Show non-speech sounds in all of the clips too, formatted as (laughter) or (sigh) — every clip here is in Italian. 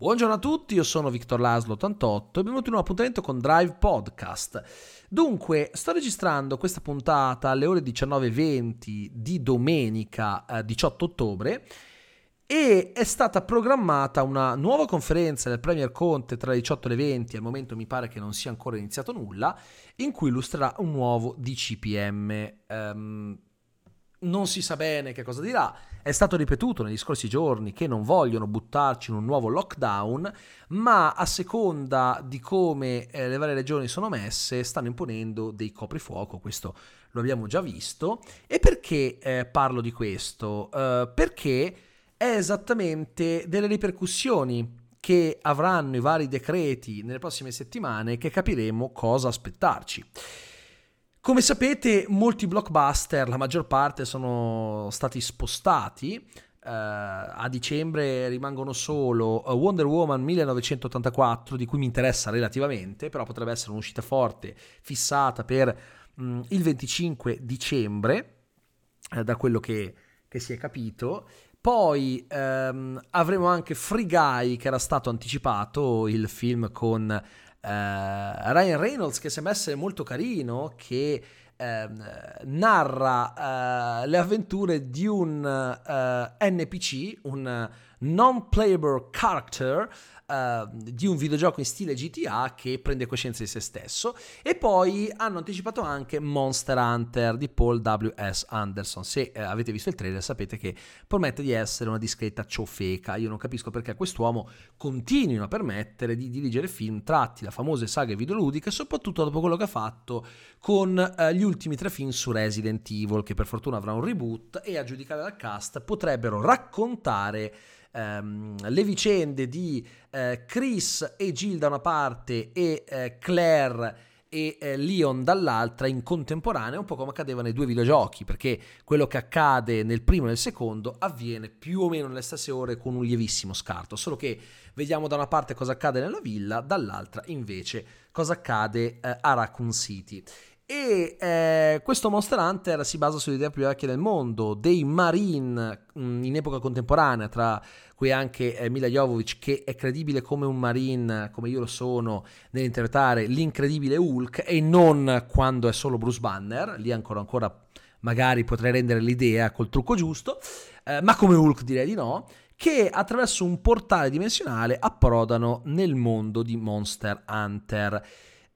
Buongiorno a tutti, io sono Victor Laslo 88 e benvenuti in un appuntamento con Drive Podcast. Dunque, sto registrando questa puntata alle ore 19.20 di domenica eh, 18 ottobre e è stata programmata una nuova conferenza del Premier Conte tra le 18 e le 20, al momento mi pare che non sia ancora iniziato nulla, in cui illustrerà un nuovo DCPM. Um, ehm, non si sa bene che cosa dirà. È stato ripetuto negli scorsi giorni che non vogliono buttarci in un nuovo lockdown, ma a seconda di come eh, le varie regioni sono messe, stanno imponendo dei coprifuoco. Questo lo abbiamo già visto. E perché eh, parlo di questo? Uh, perché è esattamente delle ripercussioni che avranno i vari decreti nelle prossime settimane che capiremo cosa aspettarci. Come sapete, molti blockbuster, la maggior parte, sono stati spostati. Uh, a dicembre rimangono solo eh, Wonder Woman 1984, di cui mi interessa relativamente, però potrebbe essere un'uscita forte, fissata per um, il 25 dicembre, uh, da quello che, che, si è capito. Poi um, avremo anche Free Guy, che era stato anticipato, il film con Ryan Reynolds che sembra essere molto carino, che uh, narra uh, le avventure di un NPC, un non-playable character, uh, di un videogioco in stile GTA che prende coscienza di se stesso. E poi hanno anticipato anche Monster Hunter di Paul W.S. Anderson. Se eh, avete visto il trailer sapete che promette di essere una discreta ciofeca. Io non capisco perché quest'uomo continuino a permettere di dirigere film tratti da famose saghe videoludiche soprattutto dopo quello che ha fatto con eh, gli ultimi tre film su Resident Evil che per fortuna avrà un reboot e a giudicare dal cast potrebbero raccontare ehm, le vicende di eh, Chris e Jill da una parte e eh, Claire e eh, Leon dall'altra in contemporanea, un po' come accadeva nei due videogiochi, perché quello che accade nel primo e nel secondo avviene più o meno nelle stesse ore con un lievissimo scarto, solo che vediamo da una parte cosa accade nella villa, dall'altra invece cosa accade eh, a Raccoon City. E eh, questo Monster Hunter si basa sull'idea più vecchia del mondo, dei Marine mm, in epoca contemporanea, tra cui anche eh, Mila Jovovich, che è credibile come un Marine, come io lo sono, nell'interpretare l'incredibile Hulk, e non quando è solo Bruce Banner, lì ancora ancora magari potrei rendere l'idea col trucco giusto, eh, ma come Hulk direi di no, che attraverso un portale dimensionale approdano nel mondo di Monster Hunter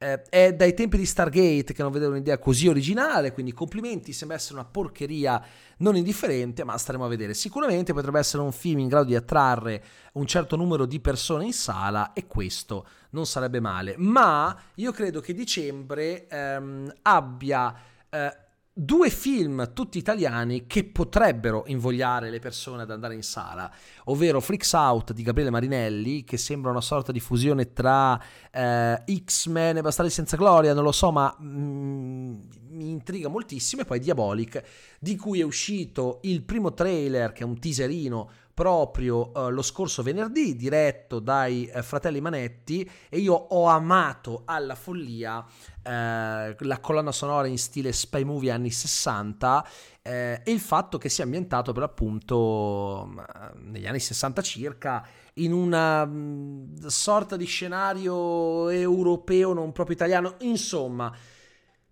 eh, è dai tempi di Stargate che non vedevo un'idea così originale, quindi complimenti, sembra essere una porcheria non indifferente, ma staremo a vedere. Sicuramente potrebbe essere un film in grado di attrarre un certo numero di persone in sala e questo non sarebbe male, ma io credo che dicembre ehm, abbia eh, due film tutti italiani che potrebbero invogliare le persone ad andare in sala, ovvero Freaks Out di Gabriele Marinelli, che sembra una sorta di fusione tra eh, X-Men e Bastardi senza gloria, non lo so, ma mm, mi intriga moltissimo, e poi Diabolic, di cui è uscito il primo trailer, che è un teaserino proprio uh, lo scorso venerdì, diretto dai uh, fratelli Manetti, e io ho amato alla follia uh, la colonna sonora in stile spy movie anni 60 e il fatto che sia ambientato per appunto negli anni 60 circa in una mm, sorta di scenario europeo non proprio italiano, insomma.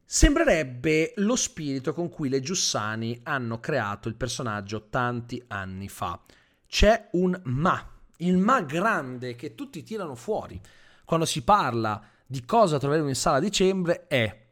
Sembrerebbe lo spirito con cui le Giussani hanno creato il personaggio tanti anni fa c'è un ma, il ma grande che tutti tirano fuori. Quando si parla di cosa troveremo in sala a dicembre è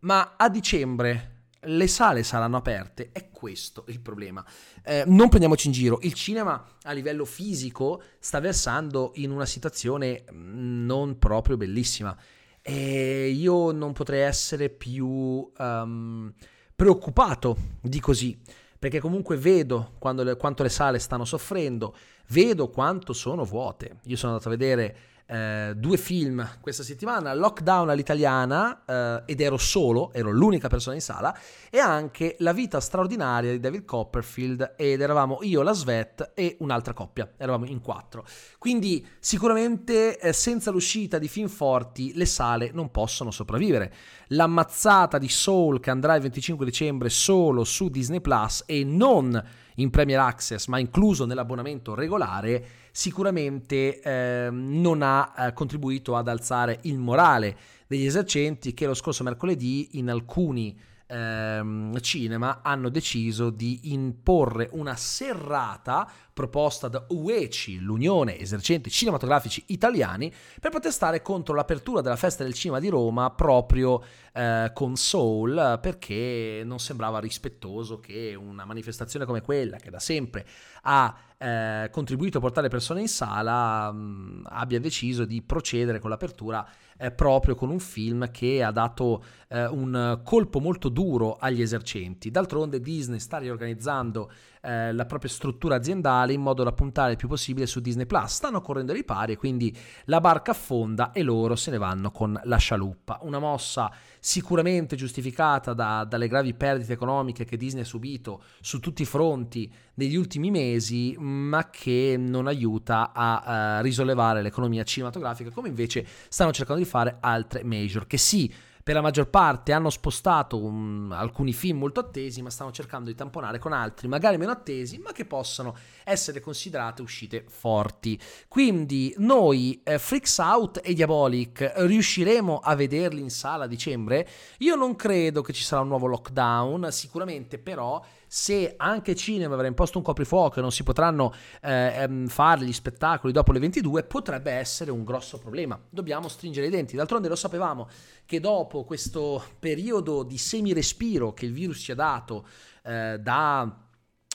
ma a dicembre le sale saranno aperte, è questo il problema. Eh, non prendiamoci in giro, il cinema a livello fisico sta versando in una situazione mm, non proprio bellissima. E io non potrei essere più um, preoccupato di così perché comunque vedo le, quanto le sale stanno soffrendo, vedo quanto sono vuote. Io sono andato a vedere eh, due film questa settimana, Lockdown all'italiana, eh, ed ero solo, ero l'unica persona in sala, e anche La vita straordinaria di David Copperfield, ed eravamo io, la Svet e un'altra coppia, eravamo in quattro. Quindi sicuramente eh, senza l'uscita di film forti le sale non possono sopravvivere. L'ammazzata di Soul che andrà il 25 dicembre solo su Disney Plus e non in Premier Access, ma incluso nell'abbonamento regolare, sicuramente eh, non ha eh, contribuito ad alzare il morale degli esercenti che lo scorso mercoledì in alcuni ehm, cinema hanno deciso di imporre una serrata proposta da UECI, l'Unione Esercenti Cinematografici Italiani, per protestare contro l'apertura della Festa del Cinema di Roma proprio eh, con Soul, perché non sembrava rispettoso che una manifestazione come quella, che da sempre ha eh, contribuito a portare persone in sala, mh, mm, abbia deciso di procedere con l'apertura eh, proprio con un film che ha dato eh, un colpo molto duro agli esercenti. D'altronde Disney sta riorganizzando eh, la propria struttura aziendale in modo da puntare il più possibile su Disney Plus. Stanno correndo ai pari e quindi la barca affonda e loro se ne vanno con la scialuppa. Una mossa sicuramente giustificata da, dalle gravi perdite economiche che Disney ha subito su tutti i fronti negli ultimi mesi, ma che non aiuta a uh, risollevare l'economia cinematografica come invece stanno cercando di fare altre major che sì per la maggior parte hanno spostato um, alcuni film molto attesi, ma stanno cercando di tamponare con altri, magari meno attesi, ma che possano essere considerate uscite forti. Quindi noi, eh, Freaks Out e Diabolic, riusciremo a vederli in sala a dicembre? Io non credo che ci sarà un nuovo lockdown, sicuramente però se anche cinema avrà imposto un coprifuoco e non si potranno eh, ehm, fare gli spettacoli dopo le 22, potrebbe essere un grosso problema. Dobbiamo stringere i denti. D'altronde lo sapevamo che dopo questo periodo di semirespiro che il virus ci ha dato eh, da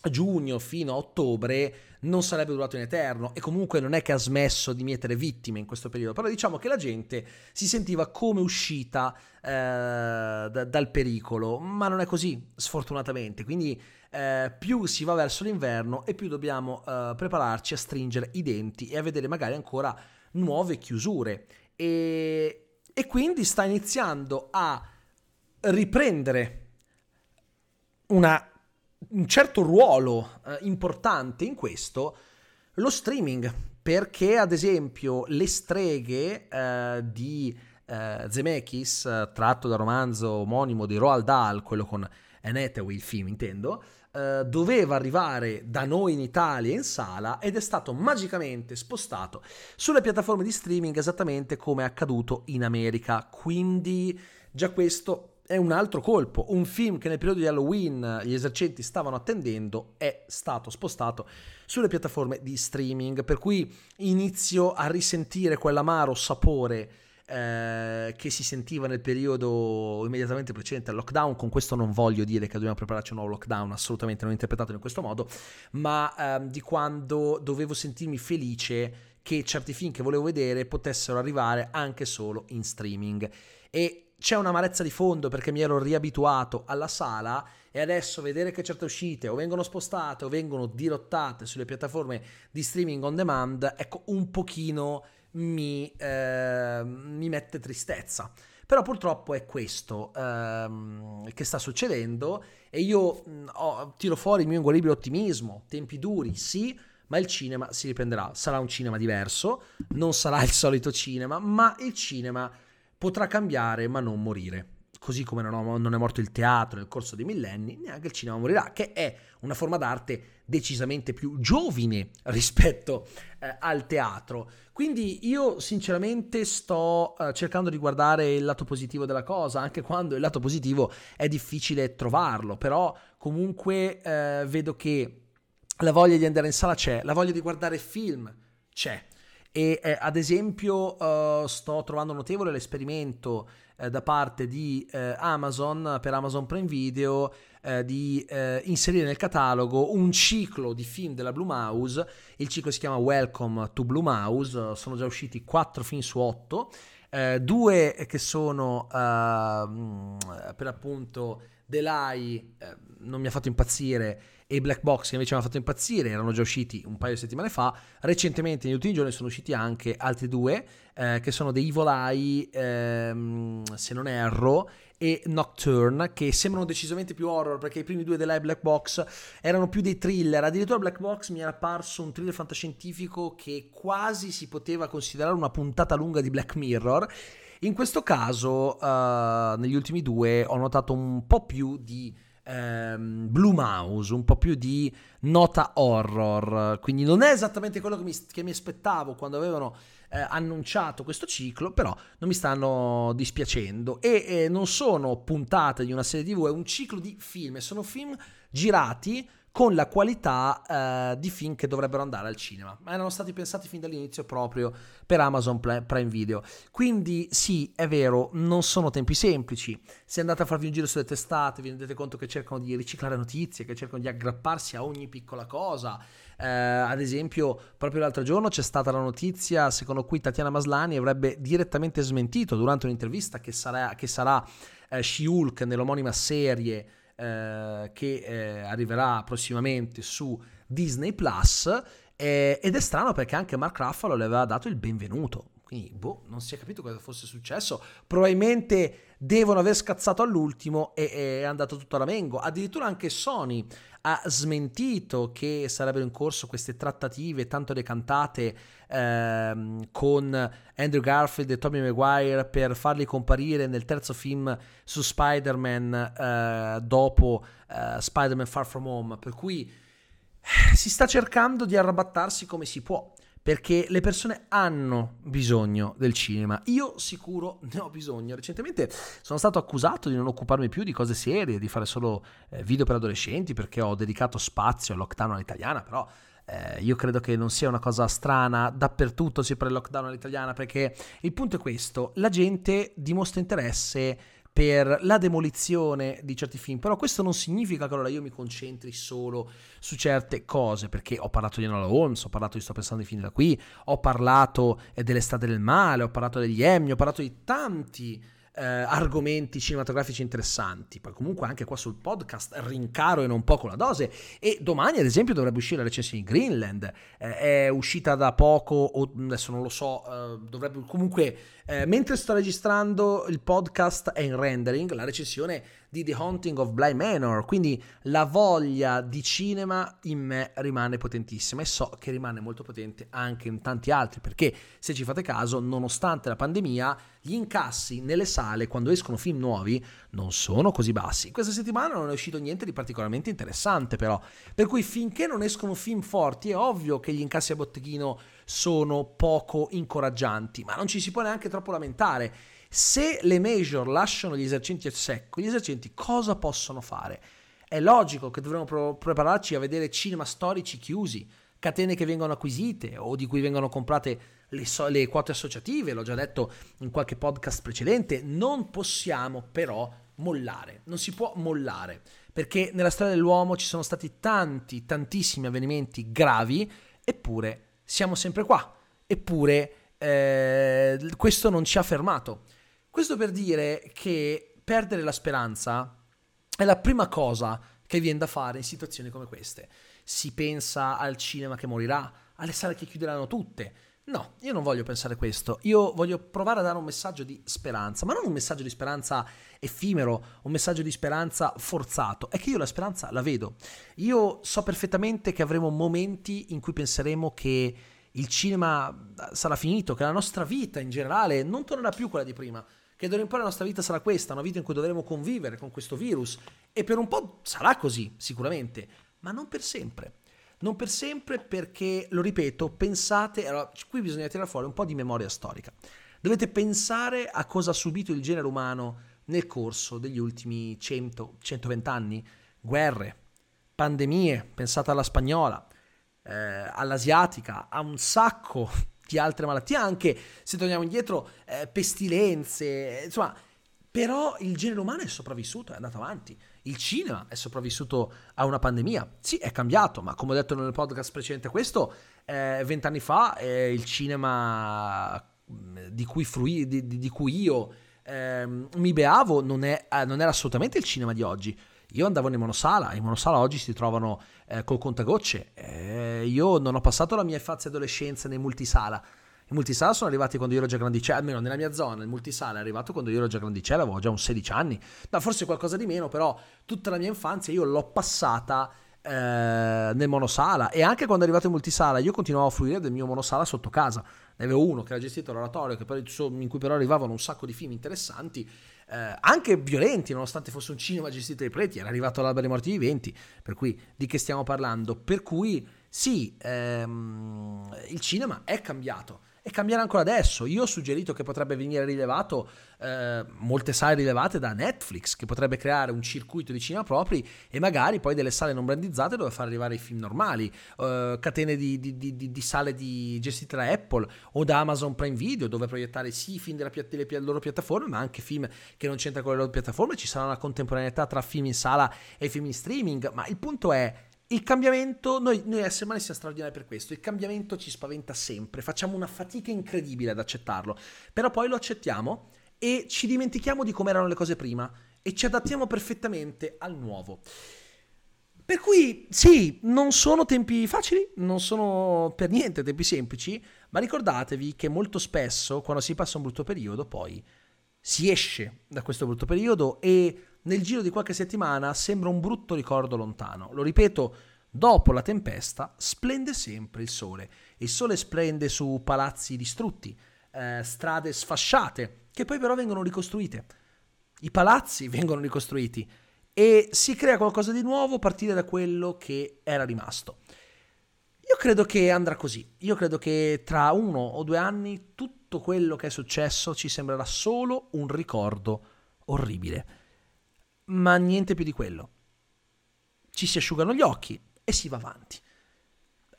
giugno fino a ottobre non sarebbe durato in eterno e comunque non è che ha smesso di mietere vittime in questo periodo, però diciamo che la gente si sentiva come uscita eh, da, dal pericolo, ma non è così sfortunatamente, quindi eh, più si va verso l'inverno e più dobbiamo eh, prepararci a stringere i denti e a vedere magari ancora nuove chiusure. E, e quindi sta iniziando a riprendere una un certo ruolo eh, importante in questo lo streaming, perché ad esempio le streghe eh, di eh, Zemeckis, eh, tratto dal romanzo omonimo di Roald Dahl, quello con Anne il film intendo, eh, doveva arrivare da noi in Italia in sala ed è stato magicamente spostato sulle piattaforme di streaming esattamente come è accaduto in America. Quindi già questo è un altro colpo. Un film che nel periodo di Halloween gli esercenti stavano attendendo è stato spostato sulle piattaforme di streaming, per cui inizio a risentire quell'amaro sapore eh, che si sentiva nel periodo immediatamente precedente al lockdown. Con questo non voglio dire che dobbiamo prepararci a un nuovo lockdown, assolutamente non interpretato in questo modo, ma eh, di quando dovevo sentirmi felice che certi film che volevo vedere potessero arrivare anche solo in streaming. E c'è un'amarezza di fondo perché mi ero riabituato alla sala e adesso vedere che certe uscite o vengono spostate o vengono dirottate sulle piattaforme di streaming on demand, ecco, un pochino mi, eh, mi mette tristezza. Però purtroppo è questo ehm, che sta succedendo e io mh, ho, tiro fuori il mio inguaribile ottimismo, tempi duri, sì, ma il cinema si riprenderà, sarà un cinema diverso, non sarà il solito cinema, ma il cinema potrà cambiare ma non morire. Così come non è morto il teatro nel corso dei millenni, neanche il cinema morirà, che è una forma d'arte decisamente più giovine (laughs) rispetto eh, al teatro. Quindi io sinceramente sto eh, cercando di guardare il lato positivo della cosa, anche quando il lato positivo è difficile trovarlo, però comunque eh, vedo che la voglia di andare in sala c'è, la voglia di guardare film c'è e eh, ad esempio uh, sto trovando notevole l'esperimento eh, da parte di eh, Amazon per Amazon Prime Video eh, di eh, inserire nel catalogo un ciclo di film della Blue Mouse. Il ciclo si chiama Welcome to Blue Mouse. Sono già usciti 4 film su 8 due che sono mm, per appunto Delay non mi ha fatto impazzire e Black Box che invece mi ha fatto impazzire, erano già usciti un paio di settimane fa. Recentemente, negli ultimi giorni, sono usciti anche altri due, eh, che sono Evil Eye, ehm, se non erro, e Nocturne, che sembrano decisamente più horror, perché i primi due della Black Box erano più dei thriller. Addirittura Black Box mi era apparso un thriller fantascientifico che quasi si poteva considerare una puntata lunga di Black Mirror. In questo caso, uh, negli ultimi due, ho notato un po' più di ehm, Blue Mouse, un po' più di nota horror, quindi non è esattamente quello che mi, che mi aspettavo quando avevano eh, annunciato questo ciclo, però non mi stanno dispiacendo. E eh, non sono puntate di una serie tv, è un ciclo di film, sono film girati con la qualità eh, di film che dovrebbero andare al cinema, ma erano stati pensati fin dall'inizio proprio per Amazon Prime Video. Quindi sì, è vero, non sono tempi semplici. Se andate a farvi un giro sulle testate, vi rendete conto che cercano di riciclare notizie, che cercano di aggrapparsi a ogni piccola cosa. Eh, ad esempio, proprio l'altro giorno c'è stata la notizia secondo cui Tatiana Maslani avrebbe direttamente smentito durante un'intervista che sarà, che sarà eh, She-Hulk nell'omonima serie eh, che eh, arriverà prossimamente su Disney Plus. Eh, ed è strano perché anche Mark Ruffalo le aveva dato il benvenuto. Quindi, boh, non si è capito cosa fosse successo. Probabilmente devono aver scazzato all'ultimo e è andato tutto a ramengo. Addirittura anche Sony ha smentito che sarebbero in corso queste trattative tanto decantate ehm, con Andrew Garfield e Tobey Maguire per farli comparire nel terzo film su Spider-Man eh, dopo eh, Spider-Man Far From Home. Per cui eh, si sta cercando di arrabattarsi come si può perché le persone hanno bisogno del cinema. Io sicuro ne ho bisogno. Recentemente sono stato accusato di non occuparmi più di cose serie, di fare solo eh, video per adolescenti perché ho dedicato spazio al lockdown all'italiana, però eh, io credo che non sia una cosa strana, dappertutto si parla lockdown all'italiana perché il punto è questo, la gente dimostra interesse per la demolizione di certi film, però questo non significa che allora io mi concentri solo su certe cose, perché ho parlato di Enola Holmes, ho parlato di Sto pensando ai film da qui, ho parlato eh, dell'estate del male, ho parlato degli Emmy, ho parlato di tanti eh, argomenti cinematografici interessanti. Poi comunque anche qua sul podcast rincaro e non poco la dose. E domani, ad esempio, dovrebbe uscire la recensione di Greenland. Eh, è uscita da poco, o adesso non lo so, eh, dovrebbe comunque. Eh, mentre sto registrando il podcast è in rendering, la recensione di The Haunting of Bly Manor, quindi la voglia di cinema in me rimane potentissima e so che rimane molto potente anche in tanti altri, perché se ci fate caso, nonostante la pandemia, gli incassi nelle sale quando escono film nuovi non sono così bassi. Questa settimana non è uscito niente di particolarmente interessante però, per cui finché non escono film forti è ovvio che gli incassi a botteghino sono poco incoraggianti, ma non ci si può neanche troppo lamentare se le major lasciano gli esercenti a secco, gli esercenti cosa possono fare? È logico che dovremmo pro- prepararci a vedere cinema storici chiusi, catene che vengono acquisite o di cui vengono comprate le, so- le quote associative, l'ho già detto in qualche podcast precedente, non possiamo però mollare, non si può mollare, perché nella storia dell'uomo ci sono stati tanti, tantissimi avvenimenti gravi, eppure siamo sempre qua, eppure eh, questo non ci ha fermato. Questo per dire che perdere la speranza è la prima cosa che viene da fare in situazioni come queste. Si pensa al cinema che morirà, alle sale che chiuderanno tutte. No, io non voglio pensare questo, io voglio provare a dare un messaggio di speranza, ma non un messaggio di speranza effimero, un messaggio di speranza forzato, è che io la speranza la vedo. Io so perfettamente che avremo momenti in cui penseremo che il cinema sarà finito, che la nostra vita in generale non tornerà più quella di prima che d'ora in poi la nostra vita sarà questa, una vita in cui dovremo convivere con questo virus e per un po' sarà così, sicuramente, ma non per sempre. Non per sempre perché, lo ripeto, pensate, allora, qui bisogna tirare fuori un po' di memoria storica. Dovete pensare a cosa ha subito il genere umano nel corso degli ultimi 100, 120 anni. Guerre, pandemie, pensate alla spagnola, eh, all'asiatica, a un sacco di altre malattie, anche se torniamo indietro, eh, pestilenze, insomma, però il genere umano è sopravvissuto, è andato avanti. Il cinema è sopravvissuto a una pandemia. Sì, è cambiato, ma come ho detto nel podcast precedente questo, eh, vent'anni fa eh, il cinema mm, di cui, frui, di, di cui io eh, mi beavo non, è, eh, non era assolutamente il cinema di oggi. Io andavo in monosala, in monosala oggi si trovano eh, col contagocce. Eh, io non ho passato la mia infanzia e adolescenza nei multisala. I multisala sono arrivati quando io ero già grandicella, almeno nella mia zona, il multisala è arrivato quando io ero già grandicella, avevo già un 16 anni. No, forse qualcosa di meno, però tutta la mia infanzia io l'ho passata eh, nel monosala e anche quando è arrivato in multisala io continuavo a fruire del mio monosala sotto casa. Ne avevo uno che era gestito all'oratorio in cui però arrivavano un sacco di film interessanti eh, anche violenti, nonostante fosse un cinema gestito dai preti, era arrivato all'alba dei morti viventi, per cui di che stiamo parlando? Per cui sì, ehm, il cinema è cambiato e cambierà ancora adesso. Io ho suggerito che potrebbe venire rilevato, eh, molte sale rilevate da Netflix, che potrebbe creare un circuito di cinema propri e magari poi delle sale non brandizzate dove far arrivare i film normali, eh, catene di, di, di, di, sale gestite da Apple o da Amazon Prime Video, dove proiettare sì i film della, delle, delle loro piattaforme, ma anche film che non c'entrano con le loro piattaforme. Ci sarà una contemporaneità tra film in sala e film in streaming, ma il punto è il cambiamento, noi, noi esseri umani siamo straordinari per questo, il cambiamento ci spaventa sempre, facciamo una fatica incredibile ad accettarlo, però poi lo accettiamo e ci dimentichiamo di come erano le cose prima e ci adattiamo perfettamente al nuovo. Per cui sì, non sono tempi facili, non sono per niente tempi semplici, ma ricordatevi che molto spesso quando si passa un brutto periodo poi si esce da questo brutto periodo e nel giro di qualche settimana sembra un brutto ricordo lontano. Lo ripeto, dopo la tempesta splende sempre il sole. Il sole splende su palazzi distrutti, eh, strade sfasciate, che poi però vengono ricostruite. I palazzi (laughs) vengono ricostruiti e si crea qualcosa di nuovo a partire da quello che era rimasto. Io credo che andrà così. Io credo che tra uno o due anni tutto quello che è successo ci sembrerà solo un ricordo orribile ma niente più di quello. Ci si asciugano gli occhi e si va avanti.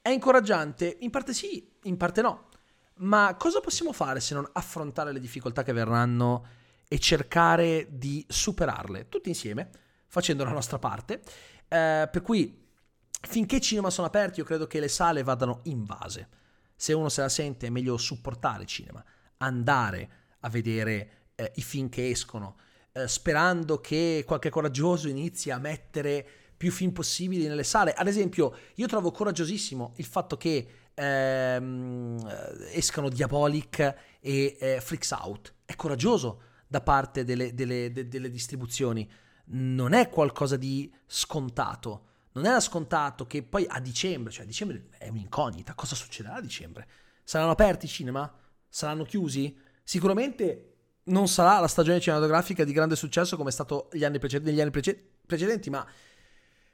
È incoraggiante? In parte sì, in parte no. Ma cosa possiamo fare se non affrontare le difficoltà che verranno e cercare di superarle tutti insieme, facendo la nostra parte? Eh, per cui, finché i cinema sono aperti, io credo che le sale vadano invase. Se uno se la sente, è meglio supportare il cinema, andare a vedere eh, i film che escono, eh, sperando che qualche coraggioso inizi a mettere più film possibili nelle sale. Ad esempio, io trovo coraggiosissimo il fatto che ehm, escano Diabolic e eh, Freaks Out. È coraggioso da parte delle, delle, de, delle distribuzioni. Non è qualcosa di scontato. Non era scontato che poi a dicembre, cioè a dicembre è un'incognita, cosa succederà a dicembre? Saranno aperti i cinema? Saranno chiusi? Sicuramente non sarà la stagione cinematografica di grande successo come è stato negli anni, preced- negli anni prece- precedenti, ma,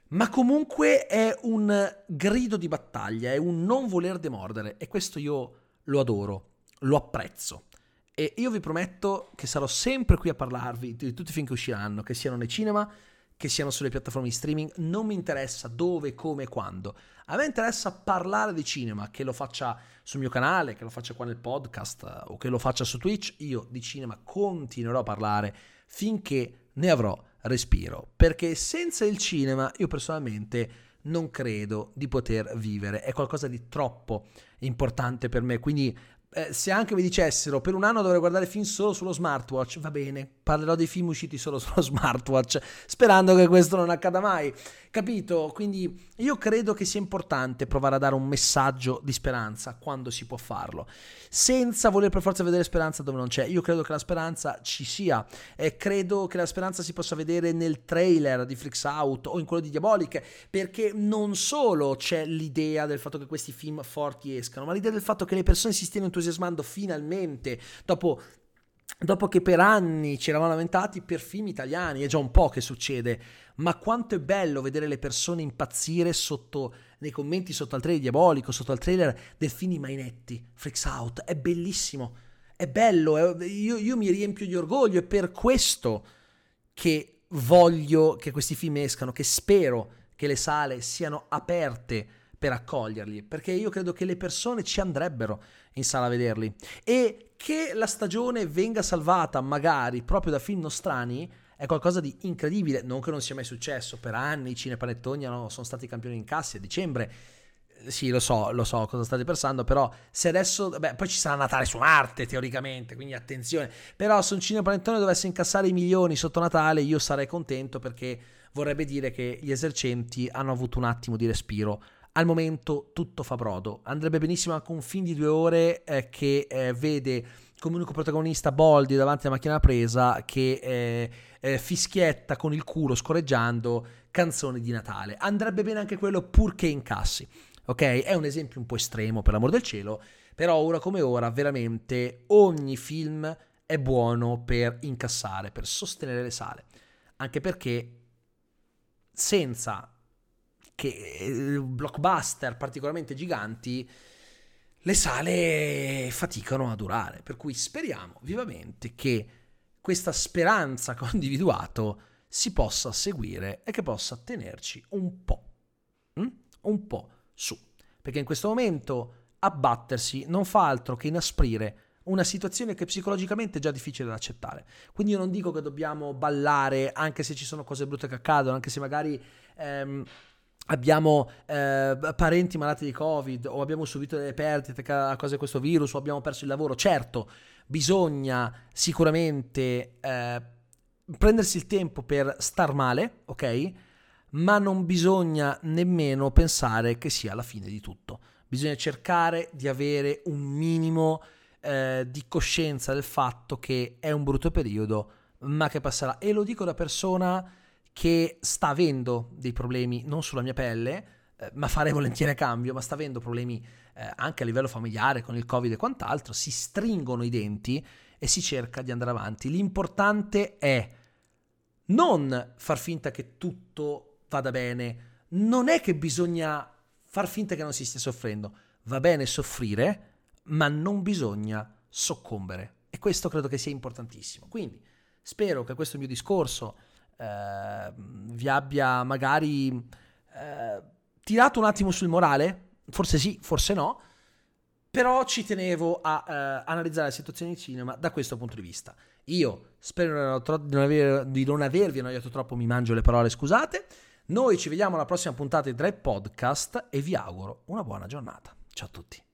ma, comunque è un grido di battaglia, è un non voler demordere e questo io lo adoro, lo apprezzo. E io vi prometto che sarò sempre qui a parlarvi di tutti i film che usciranno, che siano nei cinema, che siano sulle piattaforme di streaming, non mi interessa dove, come e quando. A me interessa parlare di cinema, che lo faccia sul mio canale, che lo faccia qua nel podcast eh, o che lo faccia su Twitch. Io di cinema continuerò a parlare finché ne avrò respiro, perché senza il cinema io personalmente non credo di poter vivere, è qualcosa di troppo importante per me, quindi eh, se anche mi dicessero per un anno dovrei guardare film solo sullo smartwatch, va bene, parlerò dei film usciti solo (laughs) sullo smartwatch, sperando che questo non accada mai. Capito? Quindi io credo che sia importante provare a dare un messaggio di speranza quando si può farlo, senza voler per forza vedere speranza dove non c'è. Io credo che la speranza ci sia e credo che la speranza si possa vedere nel trailer di Freaks Out o in quello di Diabolic, perché non solo c'è l'idea del fatto che questi film forti escano, ma l'idea del fatto che le persone si stiano entusiasmando finalmente dopo dopo che per anni ci eravamo lamentati per film italiani, è già un po' che succede, ma quanto è bello vedere le persone impazzire sotto, nei commenti sotto al trailer diabolico, sotto al trailer del film di Mainetti, Freaks Out, è bellissimo, è bello, è, io, io mi riempio di orgoglio, è per questo che voglio che questi film escano, che spero che le sale siano aperte per accoglierli, perché io credo che le persone ci andrebbero in sala a vederli. E che la stagione venga salvata magari proprio da film nostrani è qualcosa di incredibile, non che non sia mai successo, per anni i cinepanettoni no, sono stati campioni in cassi a dicembre, sì lo so, lo so cosa state pensando, però se adesso, beh poi ci sarà Natale su Marte teoricamente, quindi attenzione, però se un cinepanettone dovesse incassare i milioni sotto Natale io sarei contento perché vorrebbe dire che gli esercenti hanno avuto un attimo di respiro. Al momento tutto fa brodo. Andrebbe benissimo anche un film di due ore eh, che eh, vede come unico protagonista Boldi davanti alla macchina presa che eh, fischietta con il culo scorreggiando canzoni di Natale. Andrebbe bene anche quello purché incassi. Ok? È un esempio un po' estremo per l'amor del cielo, però ora come ora veramente ogni film è buono per incassare, per sostenere le sale. Anche perché senza che eh, blockbuster particolarmente giganti le sale faticano a durare. Per cui speriamo vivamente che questa speranza (laughs) che ho individuato si possa seguire e che possa tenerci un po', mm? un po' su. Perché in questo momento abbattersi non fa altro che inasprire una situazione che psicologicamente è già difficile da accettare. Quindi io non dico che dobbiamo ballare anche se ci sono cose brutte che accadono, anche se magari ehm, abbiamo eh, parenti malati di Covid o abbiamo subito delle perdite a causa di questo virus o abbiamo perso il lavoro. Certo, bisogna sicuramente eh, prendersi il tempo per star male, ok? Ma non bisogna nemmeno pensare che sia la fine di tutto. Bisogna cercare di avere un minimo eh, di coscienza del fatto che è un brutto periodo, ma che passerà. E lo dico da persona che sta avendo dei problemi non sulla mia pelle, eh, ma fare volentieri a cambio, ma sta avendo problemi eh, anche a livello familiare con il Covid e quant'altro, si stringono i denti e si cerca di andare avanti. L'importante è non far finta che tutto vada bene, non è che bisogna far finta che non si stia soffrendo, va bene soffrire, ma non bisogna soccombere. E questo credo che sia importantissimo. Quindi spero che questo mio discorso eh, vi abbia magari eh, tirato un attimo sul morale, forse sì, forse no, però ci tenevo a eh, analizzare la situazione di cinema da questo punto di vista. Io spero di non, aver, di non avervi annoiato troppo, mi mangio le parole, scusate. Noi ci vediamo alla prossima puntata di Drive Podcast e vi auguro una buona giornata. Ciao a tutti.